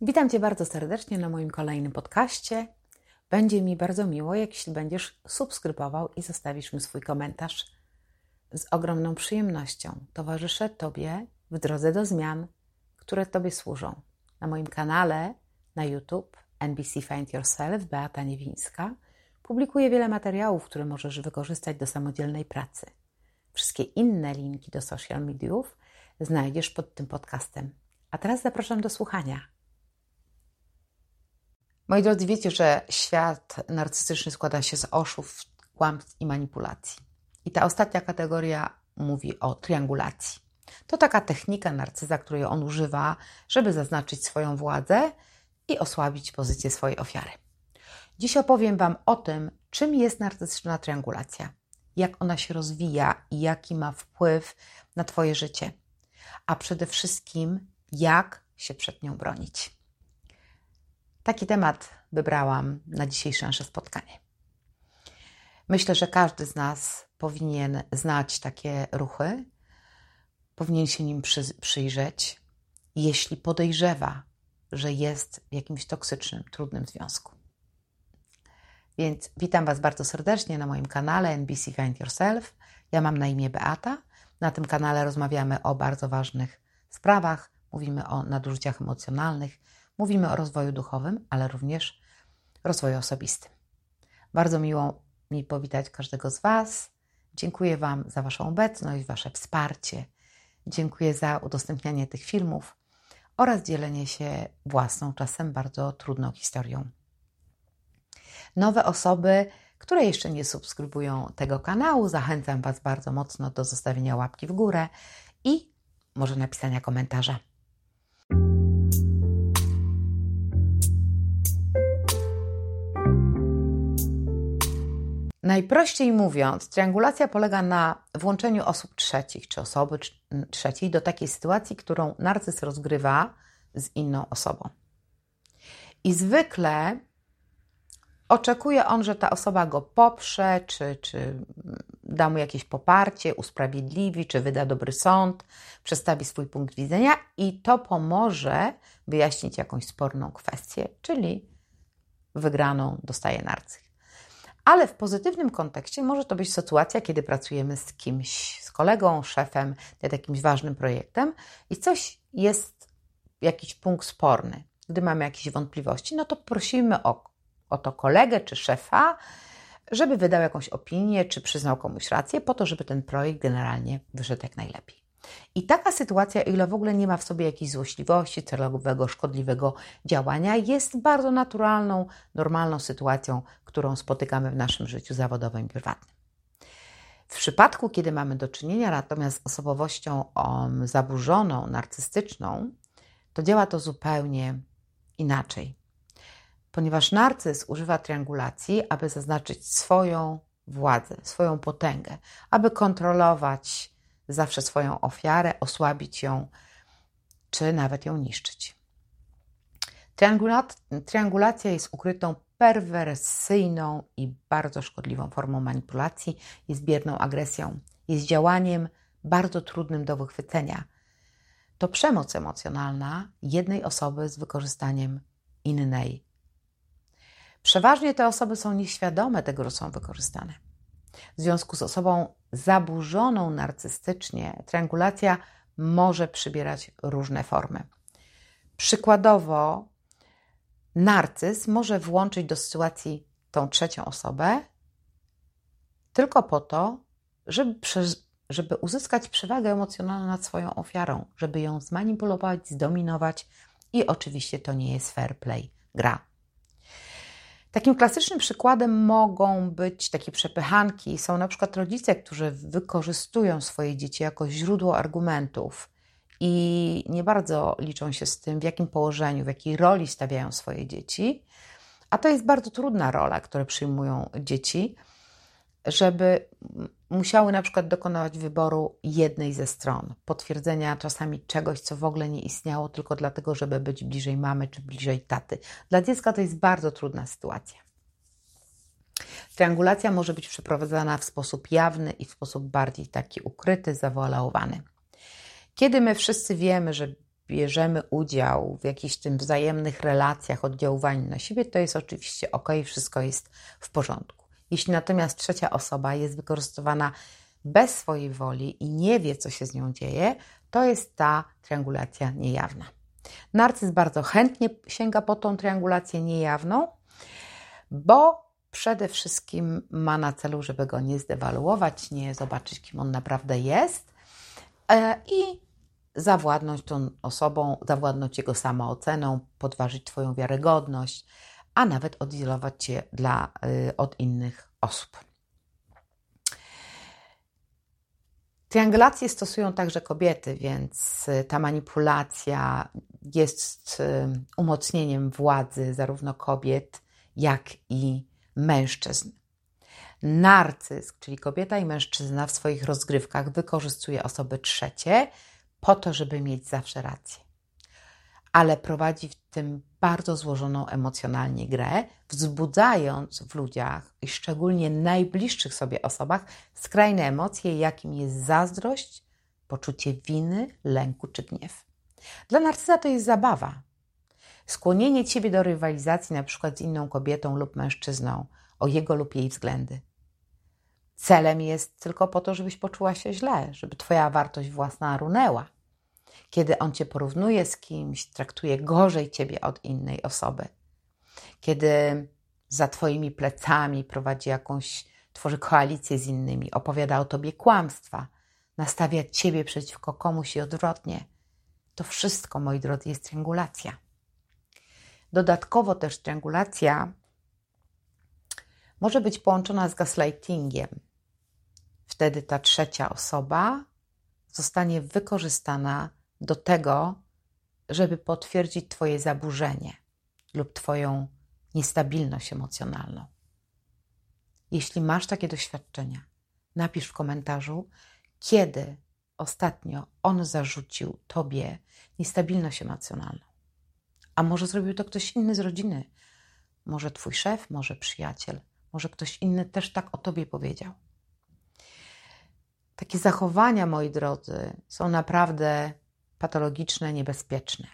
Witam Cię bardzo serdecznie na moim kolejnym podcaście. Będzie mi bardzo miło, jeśli będziesz subskrybował i zostawisz mi swój komentarz. Z ogromną przyjemnością towarzyszę Tobie w drodze do zmian, które Tobie służą. Na moim kanale na YouTube NBC Find Yourself Beata Niewińska publikuję wiele materiałów, które możesz wykorzystać do samodzielnej pracy. Wszystkie inne linki do social mediów znajdziesz pod tym podcastem. A teraz zapraszam do słuchania. Moi drodzy, wiecie, że świat narcystyczny składa się z oszustw, kłamstw i manipulacji. I ta ostatnia kategoria mówi o triangulacji. To taka technika narcyza, której on używa, żeby zaznaczyć swoją władzę i osłabić pozycję swojej ofiary. Dziś opowiem Wam o tym, czym jest narcystyczna triangulacja, jak ona się rozwija i jaki ma wpływ na Twoje życie, a przede wszystkim jak się przed nią bronić. Taki temat wybrałam na dzisiejsze nasze spotkanie. Myślę, że każdy z nas powinien znać takie ruchy, powinien się nim przy, przyjrzeć, jeśli podejrzewa, że jest w jakimś toksycznym, trudnym związku. Więc witam Was bardzo serdecznie na moim kanale NBC Find Yourself. Ja mam na imię Beata. Na tym kanale rozmawiamy o bardzo ważnych sprawach, mówimy o nadużyciach emocjonalnych, mówimy o rozwoju duchowym, ale również rozwoju osobistym. Bardzo miło mi powitać każdego z Was. Dziękuję Wam za Waszą obecność, Wasze wsparcie. Dziękuję za udostępnianie tych filmów oraz dzielenie się własną, czasem bardzo trudną historią. Nowe osoby, które jeszcze nie subskrybują tego kanału, zachęcam Was bardzo mocno do zostawienia łapki w górę i może napisania komentarza. Najprościej mówiąc, triangulacja polega na włączeniu osób trzecich czy osoby trzeciej do takiej sytuacji, którą narcyz rozgrywa z inną osobą. I zwykle oczekuje on, że ta osoba go poprze, czy, czy da mu jakieś poparcie, usprawiedliwi, czy wyda dobry sąd, przedstawi swój punkt widzenia i to pomoże wyjaśnić jakąś sporną kwestię, czyli wygraną dostaje narcyz. Ale w pozytywnym kontekście może to być sytuacja, kiedy pracujemy z kimś, z kolegą, szefem nad jakimś ważnym projektem i coś jest, jakiś punkt sporny. Gdy mamy jakieś wątpliwości, no to prosimy o, o to kolegę czy szefa, żeby wydał jakąś opinię, czy przyznał komuś rację, po to, żeby ten projekt generalnie wyszedł jak najlepiej. I taka sytuacja, ile w ogóle nie ma w sobie jakiejś złośliwości, celowego, szkodliwego działania, jest bardzo naturalną, normalną sytuacją, którą spotykamy w naszym życiu zawodowym i prywatnym. W przypadku, kiedy mamy do czynienia natomiast z osobowością zaburzoną, narcystyczną, to działa to zupełnie inaczej. Ponieważ narcyz używa triangulacji, aby zaznaczyć swoją władzę, swoją potęgę, aby kontrolować zawsze swoją ofiarę, osłabić ją, czy nawet ją niszczyć. Triangulacja jest ukrytą, perwersyjną i bardzo szkodliwą formą manipulacji, jest bierną agresją, jest działaniem bardzo trudnym do wychwycenia. To przemoc emocjonalna jednej osoby z wykorzystaniem innej. Przeważnie te osoby są nieświadome tego, że są wykorzystane. W związku z osobą zaburzoną narcystycznie, triangulacja może przybierać różne formy. Przykładowo, narcyz może włączyć do sytuacji tą trzecią osobę tylko po to, żeby, żeby uzyskać przewagę emocjonalną nad swoją ofiarą, żeby ją zmanipulować, zdominować i oczywiście to nie jest fair play, gra. Takim klasycznym przykładem mogą być takie przepychanki. Są na przykład rodzice, którzy wykorzystują swoje dzieci jako źródło argumentów i nie bardzo liczą się z tym, w jakim położeniu, w jakiej roli stawiają swoje dzieci. A to jest bardzo trudna rola, którą przyjmują dzieci, żeby musiały na przykład dokonywać wyboru jednej ze stron, potwierdzenia czasami czegoś, co w ogóle nie istniało, tylko dlatego, żeby być bliżej mamy czy bliżej taty. Dla dziecka to jest bardzo trudna sytuacja. Triangulacja może być przeprowadzana w sposób jawny i w sposób bardziej taki ukryty, zawoalowany. Kiedy my wszyscy wiemy, że bierzemy udział w jakichś tym wzajemnych relacjach, oddziaływaniu na siebie, to jest oczywiście ok, wszystko jest w porządku. Jeśli natomiast trzecia osoba jest wykorzystywana bez swojej woli i nie wie, co się z nią dzieje, to jest ta triangulacja niejawna. Narcyz bardzo chętnie sięga po tą triangulację niejawną, bo przede wszystkim ma na celu, żeby go nie zdewaluować, nie zobaczyć, kim on naprawdę jest e, i zawładnąć tą osobą, zawładnąć jego samooceną, podważyć Twoją wiarygodność, a nawet odizolować Cię dla, y, od innych osób. Triangulację stosują także kobiety, więc y, ta manipulacja jest y, umocnieniem władzy zarówno kobiet, jak i mężczyzn. Narcyz, czyli kobieta i mężczyzna w swoich rozgrywkach wykorzystuje osoby trzecie po to, żeby mieć zawsze rację. Ale prowadzi w tym bardzo złożoną emocjonalnie grę, wzbudzając w ludziach i szczególnie najbliższych sobie osobach skrajne emocje, jakim jest zazdrość, poczucie winy, lęku czy gniew. Dla narcyza to jest zabawa. Skłonienie ciebie do rywalizacji na przykład z inną kobietą lub mężczyzną o jego lub jej względy. Celem jest tylko po to, żebyś poczuła się źle, żeby twoja wartość własna runęła. Kiedy on cię porównuje z kimś, traktuje gorzej ciebie od innej osoby. Kiedy za twoimi plecami prowadzi jakąś, tworzy koalicję z innymi, opowiada o tobie kłamstwa, nastawia ciebie przeciwko komuś i odwrotnie. To wszystko, moi drodzy, jest triangulacja. Dodatkowo też triangulacja może być połączona z gaslightingiem. Wtedy ta trzecia osoba zostanie wykorzystana do tego, żeby potwierdzić Twoje zaburzenie lub Twoją niestabilność emocjonalną. Jeśli masz takie doświadczenia, napisz w komentarzu, kiedy ostatnio on zarzucił Tobie niestabilność emocjonalną. A może zrobił to ktoś inny z rodziny, może Twój szef, może przyjaciel, może ktoś inny też tak o Tobie powiedział. Takie zachowania, moi drodzy, są naprawdę patologiczne, niebezpieczne.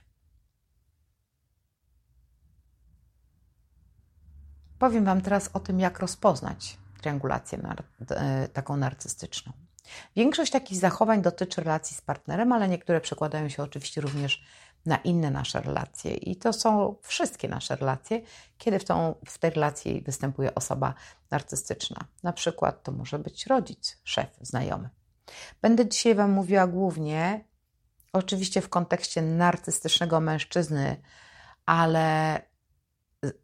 Powiem Wam teraz o tym, jak rozpoznać triangulację nar e, taką narcystyczną. Większość takich zachowań dotyczy relacji z partnerem, ale niektóre przekładają się oczywiście również na inne nasze relacje. I to są wszystkie nasze relacje, kiedy w, tą, w tej relacji występuje osoba narcystyczna. Na przykład to może być rodzic, szef, znajomy. Będę dzisiaj Wam mówiła głównie, oczywiście w kontekście narcystycznego mężczyzny, ale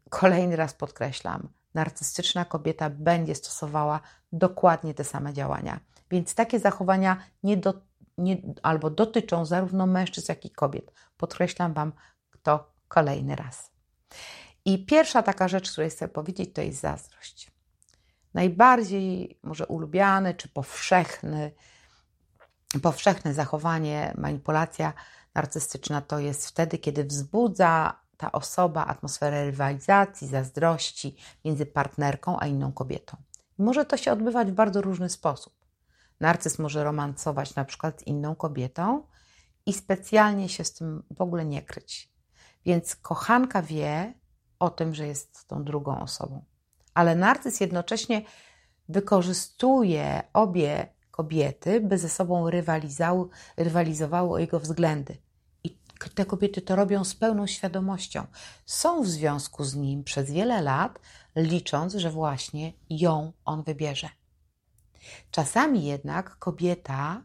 kolejny raz podkreślam, narcystyczna kobieta będzie stosowała dokładnie te same działania. Więc takie zachowania nie, do, nie albo dotyczą zarówno mężczyzn, jak i kobiet. Podkreślam Wam to kolejny raz. I pierwsza taka rzecz, której chcę powiedzieć, to jest zazdrość. Najbardziej może ulubiany czy powszechny powszechne zachowanie, manipulacja narcystyczna to jest wtedy, kiedy wzbudza ta osoba atmosferę rywalizacji, zazdrości między partnerką a inną kobietą. może to się odbywać w bardzo różny sposób. Narcyz może romancować na przykład z inną kobietą i specjalnie się z tym w ogóle nie kryć. Więc kochanka wie o tym, że jest tą drugą osobą. Ale narcyz jednocześnie wykorzystuje obie kobiety, by ze sobą rywalizowały o jego względy. I te kobiety to robią z pełną świadomością. Są w związku z nim przez wiele lat, licząc, że właśnie ją on wybierze. Czasami jednak kobieta,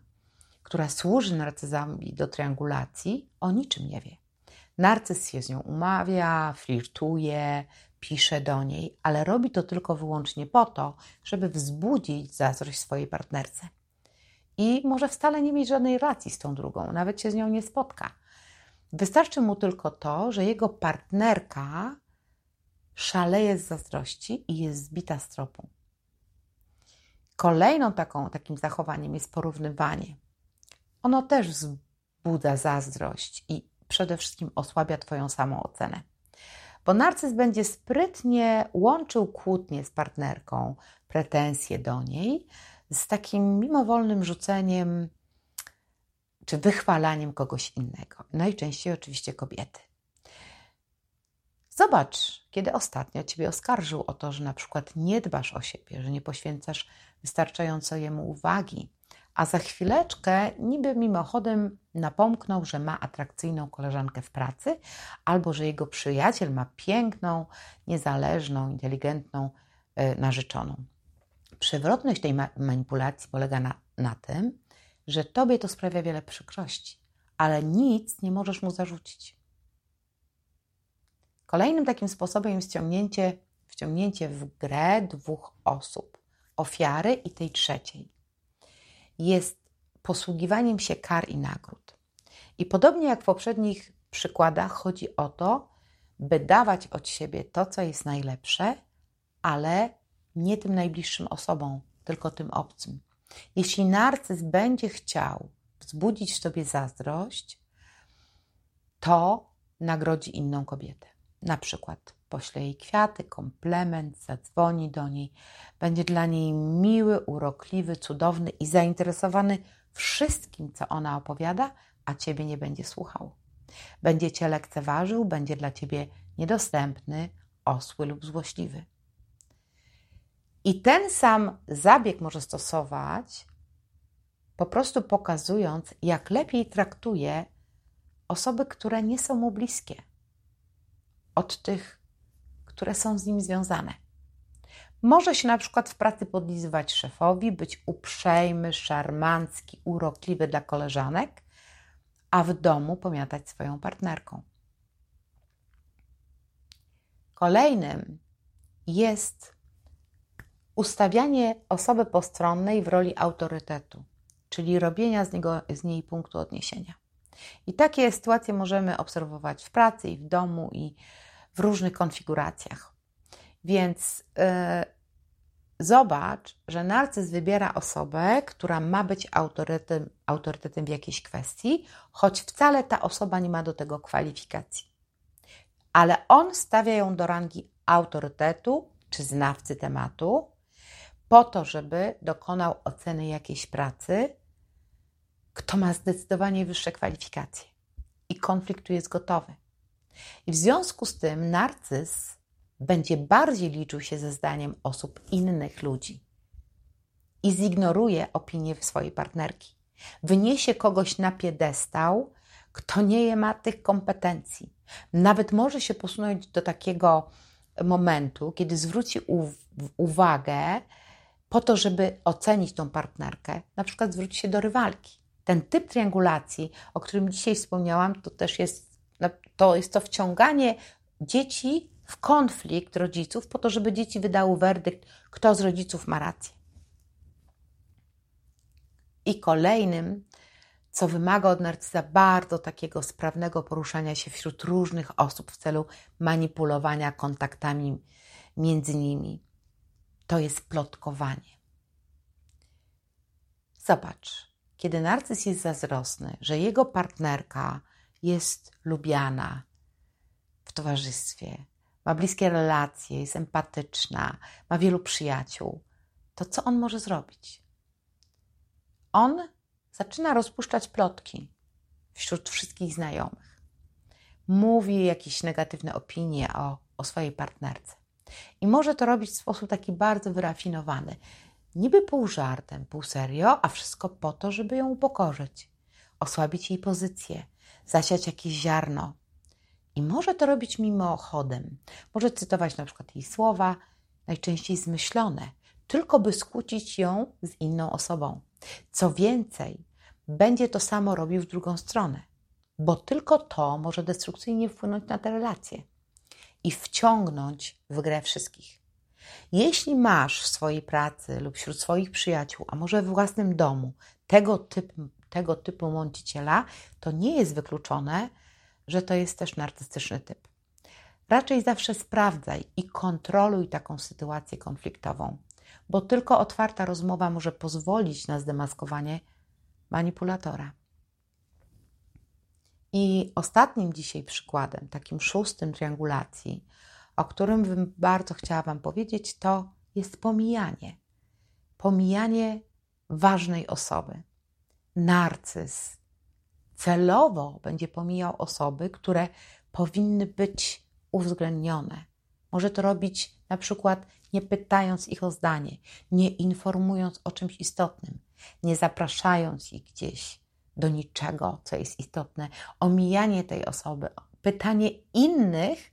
która służy narcyzowi do triangulacji, o niczym nie wie. Narcyz się z nią umawia, flirtuje, pisze do niej, ale robi to tylko wyłącznie po to, żeby wzbudzić zazdrość swojej partnerce i może wcale nie mieć żadnej relacji z tą drugą, nawet się z nią nie spotka. Wystarczy mu tylko to, że jego partnerka szaleje z zazdrości i jest zbita z tropu. Kolejną taką, takim zachowaniem jest porównywanie. Ono też wzbudza zazdrość i przede wszystkim osłabia Twoją samoocenę. Bo narcyz będzie sprytnie łączył kłótnie z partnerką, pretensje do niej, z takim mimowolnym rzuceniem czy wychwalaniem kogoś innego. Najczęściej oczywiście kobiety. Zobacz, kiedy ostatnio Ciebie oskarżył o to, że na przykład nie dbasz o siebie, że nie poświęcasz wystarczająco jemu uwagi, a za chwileczkę niby mimochodem napomknął, że ma atrakcyjną koleżankę w pracy, albo że jego przyjaciel ma piękną, niezależną, inteligentną yy, narzeczoną. Przewrotność tej ma manipulacji polega na, na tym, że tobie to sprawia wiele przykrości, ale nic nie możesz mu zarzucić. Kolejnym takim sposobem jest wciągnięcie, wciągnięcie w grę dwóch osób, ofiary i tej trzeciej. Jest posługiwaniem się kar i nagród. I podobnie jak w poprzednich przykładach, chodzi o to, by dawać od siebie to, co jest najlepsze, ale nie tym najbliższym osobom, tylko tym obcym. Jeśli narcyz będzie chciał wzbudzić w sobie zazdrość, to nagrodzi inną kobietę. Na przykład pośle jej kwiaty, komplement, zadzwoni do niej, będzie dla niej miły, urokliwy, cudowny i zainteresowany wszystkim, co ona opowiada, a ciebie nie będzie słuchał. Będzie cię lekceważył, będzie dla ciebie niedostępny, osły lub złośliwy. I ten sam zabieg może stosować, po prostu pokazując, jak lepiej traktuje osoby, które nie są mu bliskie, od tych, które są z nim związane. Może się na przykład w pracy podlizywać szefowi, być uprzejmy, szarmancki, urokliwy dla koleżanek, a w domu pomiatać swoją partnerką. Kolejnym jest ustawianie osoby postronnej w roli autorytetu, czyli robienia z, niego, z niej punktu odniesienia. I takie sytuacje możemy obserwować w pracy i w domu i w różnych konfiguracjach. Więc yy, zobacz, że narcyz wybiera osobę, która ma być autorytetem, autorytetem w jakiejś kwestii, choć wcale ta osoba nie ma do tego kwalifikacji. Ale on stawia ją do rangi autorytetu czy znawcy tematu, po to, żeby dokonał oceny jakiejś pracy, kto ma zdecydowanie wyższe kwalifikacje i konflikt jest gotowy. I w związku z tym narcyz będzie bardziej liczył się ze zdaniem osób innych ludzi i zignoruje opinię swojej partnerki. Wyniesie kogoś na piedestał, kto nie ma tych kompetencji. Nawet może się posunąć do takiego momentu, kiedy zwróci uwagę po to, żeby ocenić tą partnerkę, na przykład zwróci się do rywalki. Ten typ triangulacji, o którym dzisiaj wspomniałam, to też jest no, to, jest to wciąganie dzieci w konflikt rodziców, po to, żeby dzieci wydały werdykt, kto z rodziców ma rację. I kolejnym, co wymaga od narcyza bardzo takiego sprawnego poruszania się wśród różnych osób w celu manipulowania kontaktami między nimi, to jest plotkowanie. Zobacz, kiedy narcyz jest zazdrosny, że jego partnerka jest lubiana w towarzystwie, ma bliskie relacje, jest empatyczna, ma wielu przyjaciół, to co on może zrobić? On zaczyna rozpuszczać plotki wśród wszystkich znajomych. Mówi jakieś negatywne opinie o, o swojej partnerce. I może to robić w sposób taki bardzo wyrafinowany. Niby pół żartem, pół serio, a wszystko po to, żeby ją upokorzyć, osłabić jej pozycję, zasiać jakieś ziarno. I może to robić mimochodem. Może cytować na przykład jej słowa, najczęściej zmyślone, tylko by skłócić ją z inną osobą. Co więcej, będzie to samo robił w drugą stronę, bo tylko to może destrukcyjnie wpłynąć na te relacje i wciągnąć w grę wszystkich. Jeśli masz w swojej pracy lub wśród swoich przyjaciół, a może w własnym domu tego typu, tego typu mąciciela, to nie jest wykluczone, że to jest też narcystyczny typ. Raczej zawsze sprawdzaj i kontroluj taką sytuację konfliktową, bo tylko otwarta rozmowa może pozwolić na zdemaskowanie manipulatora. I ostatnim dzisiaj przykładem, takim szóstym triangulacji, o którym bym bardzo chciała Wam powiedzieć, to jest pomijanie. Pomijanie ważnej osoby narcyz celowo będzie pomijał osoby, które powinny być uwzględnione. Może to robić na przykład nie pytając ich o zdanie, nie informując o czymś istotnym, nie zapraszając ich gdzieś do niczego, co jest istotne, omijanie tej osoby, pytanie innych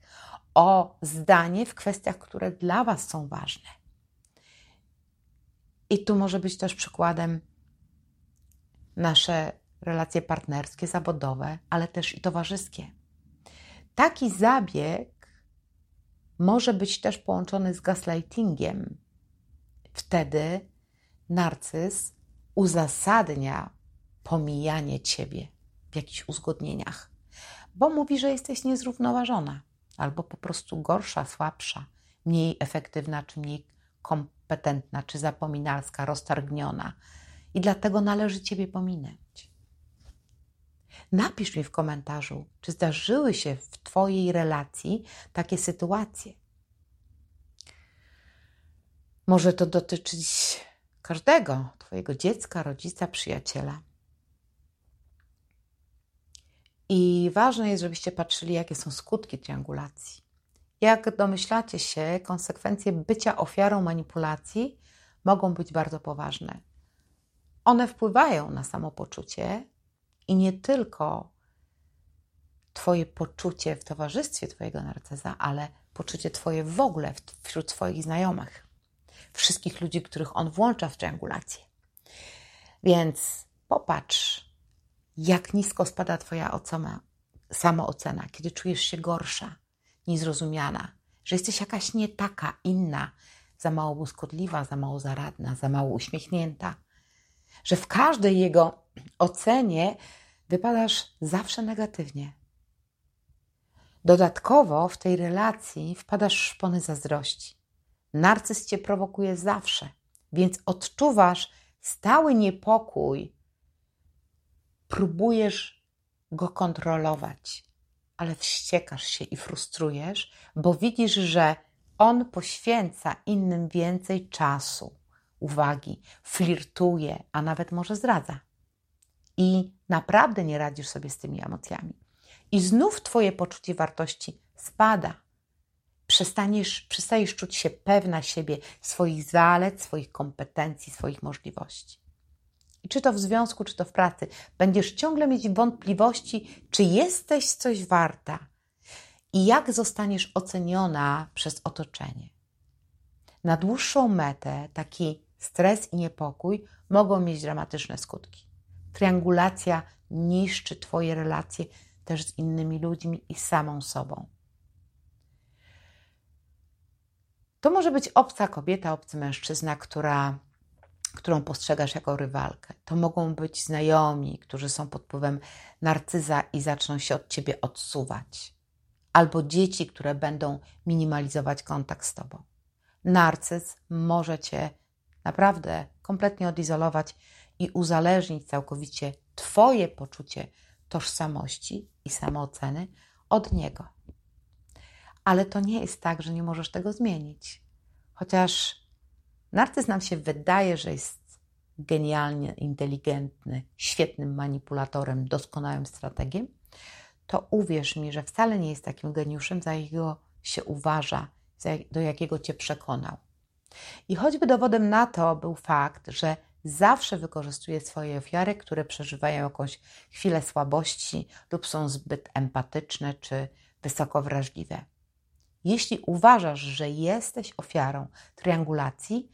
o zdanie w kwestiach, które dla Was są ważne. I tu może być też przykładem nasze relacje partnerskie, zawodowe, ale też i towarzyskie. Taki zabieg może być też połączony z gaslightingiem. Wtedy narcyz uzasadnia pomijanie ciebie w jakichś uzgodnieniach, bo mówi, że jesteś niezrównoważona, albo po prostu gorsza, słabsza, mniej efektywna, czy mniej kompetentna, czy zapominalska, roztargniona. I dlatego należy ciebie pominąć. Napisz mi w komentarzu, czy zdarzyły się w Twojej relacji takie sytuacje. Może to dotyczyć każdego Twojego dziecka, rodzica, przyjaciela. I ważne jest, żebyście patrzyli, jakie są skutki triangulacji. Jak domyślacie się, konsekwencje bycia ofiarą manipulacji mogą być bardzo poważne. One wpływają na samopoczucie i nie tylko Twoje poczucie w towarzystwie Twojego narcyza, ale poczucie Twoje w ogóle wśród swoich znajomych, wszystkich ludzi, których on włącza w triangulację. Więc popatrz, jak nisko spada Twoja ocena, samoocena, kiedy czujesz się gorsza, niezrozumiana, że jesteś jakaś nie taka, inna, za mało błyskotliwa, za mało zaradna, za mało uśmiechnięta, że w każdej jego ocenie wypadasz zawsze negatywnie. Dodatkowo w tej relacji wpadasz w szpony zazdrości. Narcyz cię prowokuje zawsze, więc odczuwasz stały niepokój. Próbujesz go kontrolować, ale wściekasz się i frustrujesz, bo widzisz, że on poświęca innym więcej czasu, uwagi, flirtuje, a nawet może zdradza. I naprawdę nie radzisz sobie z tymi emocjami. I znów Twoje poczucie wartości spada. Przestaniesz, przestajesz czuć się pewna siebie, swoich zalet, swoich kompetencji, swoich możliwości. I czy to w związku, czy to w pracy, będziesz ciągle mieć wątpliwości, czy jesteś coś warta i jak zostaniesz oceniona przez otoczenie. Na dłuższą metę taki stres i niepokój mogą mieć dramatyczne skutki. Triangulacja niszczy Twoje relacje też z innymi ludźmi i samą sobą. To może być obca kobieta, obcy mężczyzna, która, którą postrzegasz jako rywalkę. To mogą być znajomi, którzy są pod wpływem narcyza i zaczną się od ciebie odsuwać. Albo dzieci, które będą minimalizować kontakt z tobą. Narcyz może cię naprawdę kompletnie odizolować i uzależnić całkowicie Twoje poczucie tożsamości i samooceny od Niego. Ale to nie jest tak, że nie możesz tego zmienić. Chociaż narcyz nam się wydaje, że jest genialnie inteligentny, świetnym manipulatorem, doskonałym strategiem, to uwierz mi, że wcale nie jest takim geniuszem, za jakiego się uważa, do jakiego cię przekonał. I choćby dowodem na to był fakt, że zawsze wykorzystuje swoje ofiary, które przeżywają jakąś chwilę słabości lub są zbyt empatyczne czy wysoko wrażliwe. Jeśli uważasz, że jesteś ofiarą triangulacji,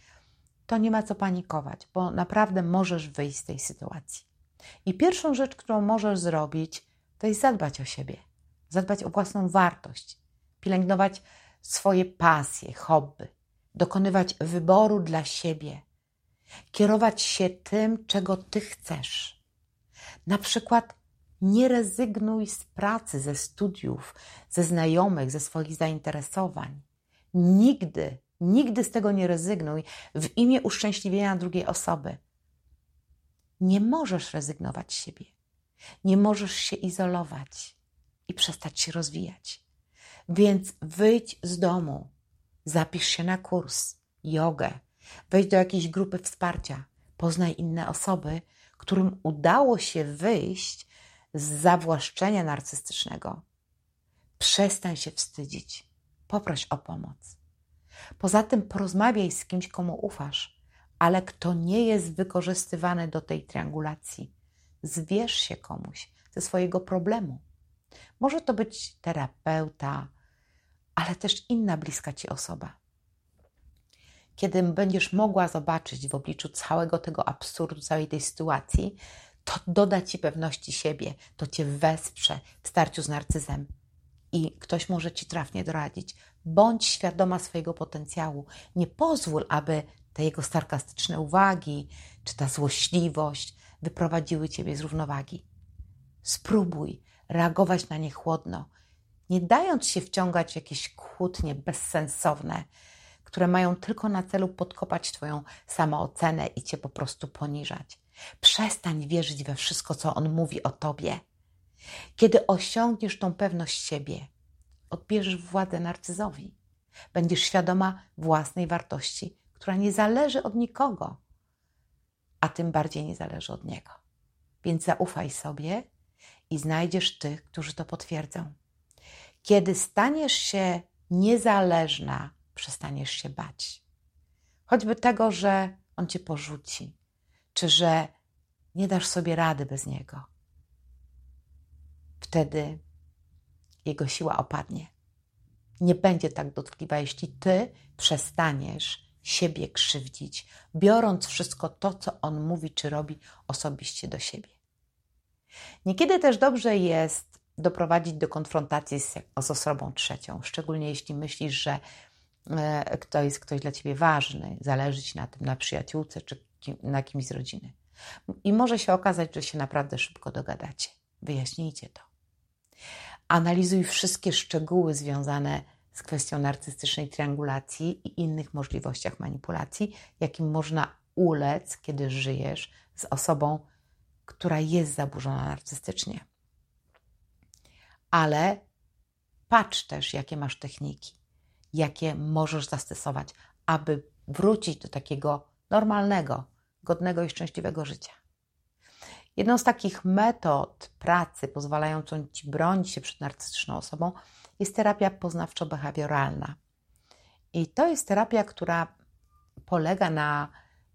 to nie ma co panikować, bo naprawdę możesz wyjść z tej sytuacji. I pierwszą rzecz, którą możesz zrobić, to jest zadbać o siebie, zadbać o własną wartość, pielęgnować swoje pasje, hobby, dokonywać wyboru dla siebie, kierować się tym, czego ty chcesz. Na przykład nie rezygnuj z pracy, ze studiów, ze znajomych, ze swoich zainteresowań. Nigdy, nigdy z tego nie rezygnuj w imię uszczęśliwienia drugiej osoby. Nie możesz rezygnować z siebie. Nie możesz się izolować i przestać się rozwijać. Więc wyjdź z domu, zapisz się na kurs, jogę, wejdź do jakiejś grupy wsparcia, poznaj inne osoby, którym udało się wyjść z zawłaszczenia narcystycznego, przestań się wstydzić. Poproś o pomoc. Poza tym porozmawiaj z kimś, komu ufasz, ale kto nie jest wykorzystywany do tej triangulacji. Zwierz się komuś ze swojego problemu. Może to być terapeuta, ale też inna bliska ci osoba. Kiedy będziesz mogła zobaczyć w obliczu całego tego absurdu, całej tej sytuacji, to doda ci pewności siebie, to cię wesprze w starciu z narcyzem i ktoś może ci trafnie doradzić. Bądź świadoma swojego potencjału. Nie pozwól, aby te jego sarkastyczne uwagi czy ta złośliwość wyprowadziły ciebie z równowagi. Spróbuj reagować na nie chłodno, nie dając się wciągać w jakieś kłótnie bezsensowne, które mają tylko na celu podkopać Twoją samoocenę i Cię po prostu poniżać. Przestań wierzyć we wszystko, co on mówi o Tobie. Kiedy osiągniesz tą pewność siebie, odbierzesz władzę narcyzowi. Będziesz świadoma własnej wartości, która nie zależy od nikogo, a tym bardziej nie zależy od niego. Więc zaufaj sobie i znajdziesz tych, którzy to potwierdzą. Kiedy staniesz się niezależna, przestaniesz się bać. Choćby tego, że on cię porzuci, czy że nie dasz sobie rady bez niego. Wtedy jego siła opadnie. Nie będzie tak dotkliwa, jeśli ty przestaniesz siebie krzywdzić, biorąc wszystko to, co on mówi czy robi osobiście do siebie. Niekiedy też dobrze jest doprowadzić do konfrontacji z, z osobą trzecią, szczególnie jeśli myślisz, że e, to jest ktoś dla ciebie ważny, zależy ci na tym, na przyjaciółce czy na kimś z rodziny. I może się okazać, że się naprawdę szybko dogadacie. Wyjaśnijcie to. Analizuj wszystkie szczegóły związane z kwestią narcystycznej triangulacji i innych możliwościach manipulacji, jakim można ulec, kiedy żyjesz z osobą, która jest zaburzona narcystycznie. Ale patrz też, jakie masz techniki, jakie możesz zastosować, aby wrócić do takiego normalnego, godnego i szczęśliwego życia. Jedną z takich metod pracy pozwalającą ci bronić się przed narcystyczną osobą jest terapia poznawczo-behawioralna. I to jest terapia, która polega na,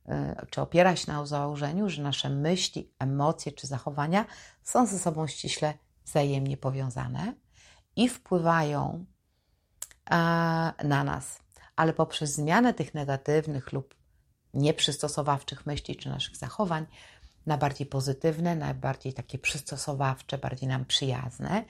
y, czy opiera się na założeniu, że nasze myśli, emocje czy zachowania są ze sobą ściśle wzajemnie powiązane i wpływają na nas, ale poprzez zmianę tych negatywnych lub nieprzystosowawczych myśli czy naszych zachowań na bardziej pozytywne, na bardziej takie przystosowawcze, bardziej nam przyjazne,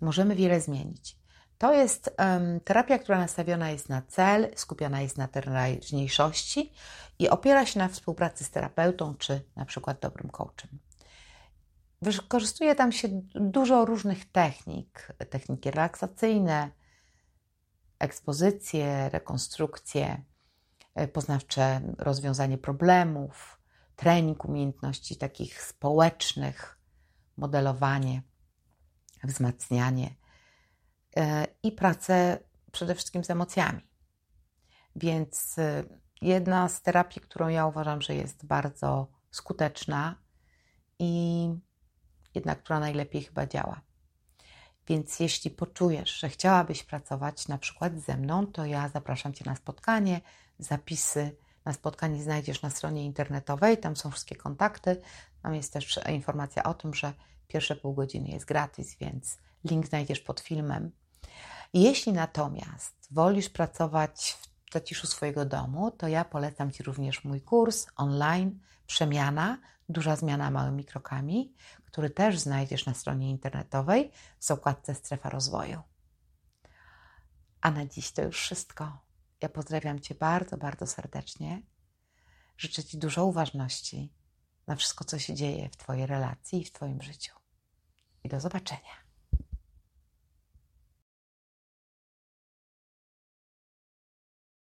możemy wiele zmienić. To jest um, terapia, która nastawiona jest na cel, skupiona jest na teraźniejszości i opiera się na współpracy z terapeutą czy na przykład dobrym coachem. Wykorzystuje tam się dużo różnych technik, techniki relaksacyjne, ekspozycje, rekonstrukcje, poznawcze rozwiązanie problemów, trening umiejętności takich społecznych, modelowanie, wzmacnianie e, i pracę przede wszystkim z emocjami. Więc e, jedna z terapii, którą ja uważam, że jest bardzo skuteczna i jedna, która najlepiej chyba działa. Więc jeśli poczujesz, że chciałabyś pracować na przykład ze mną, to ja zapraszam Cię na spotkanie. Zapisy na spotkanie znajdziesz na stronie internetowej, tam są wszystkie kontakty. Tam jest też informacja o tym, że pierwsze pół godziny jest gratis, więc link znajdziesz pod filmem. Jeśli natomiast wolisz pracować w zaciszu swojego domu, to ja polecam Ci również mój kurs online Przemiana, duża zmiana małymi krokami, który też znajdziesz na stronie internetowej w zakładce Strefa Rozwoju. A na dziś to już wszystko. Ja pozdrawiam Cię bardzo, bardzo serdecznie. Życzę Ci dużo uważności na wszystko, co się dzieje w Twojej relacji i w Twoim życiu. I do zobaczenia.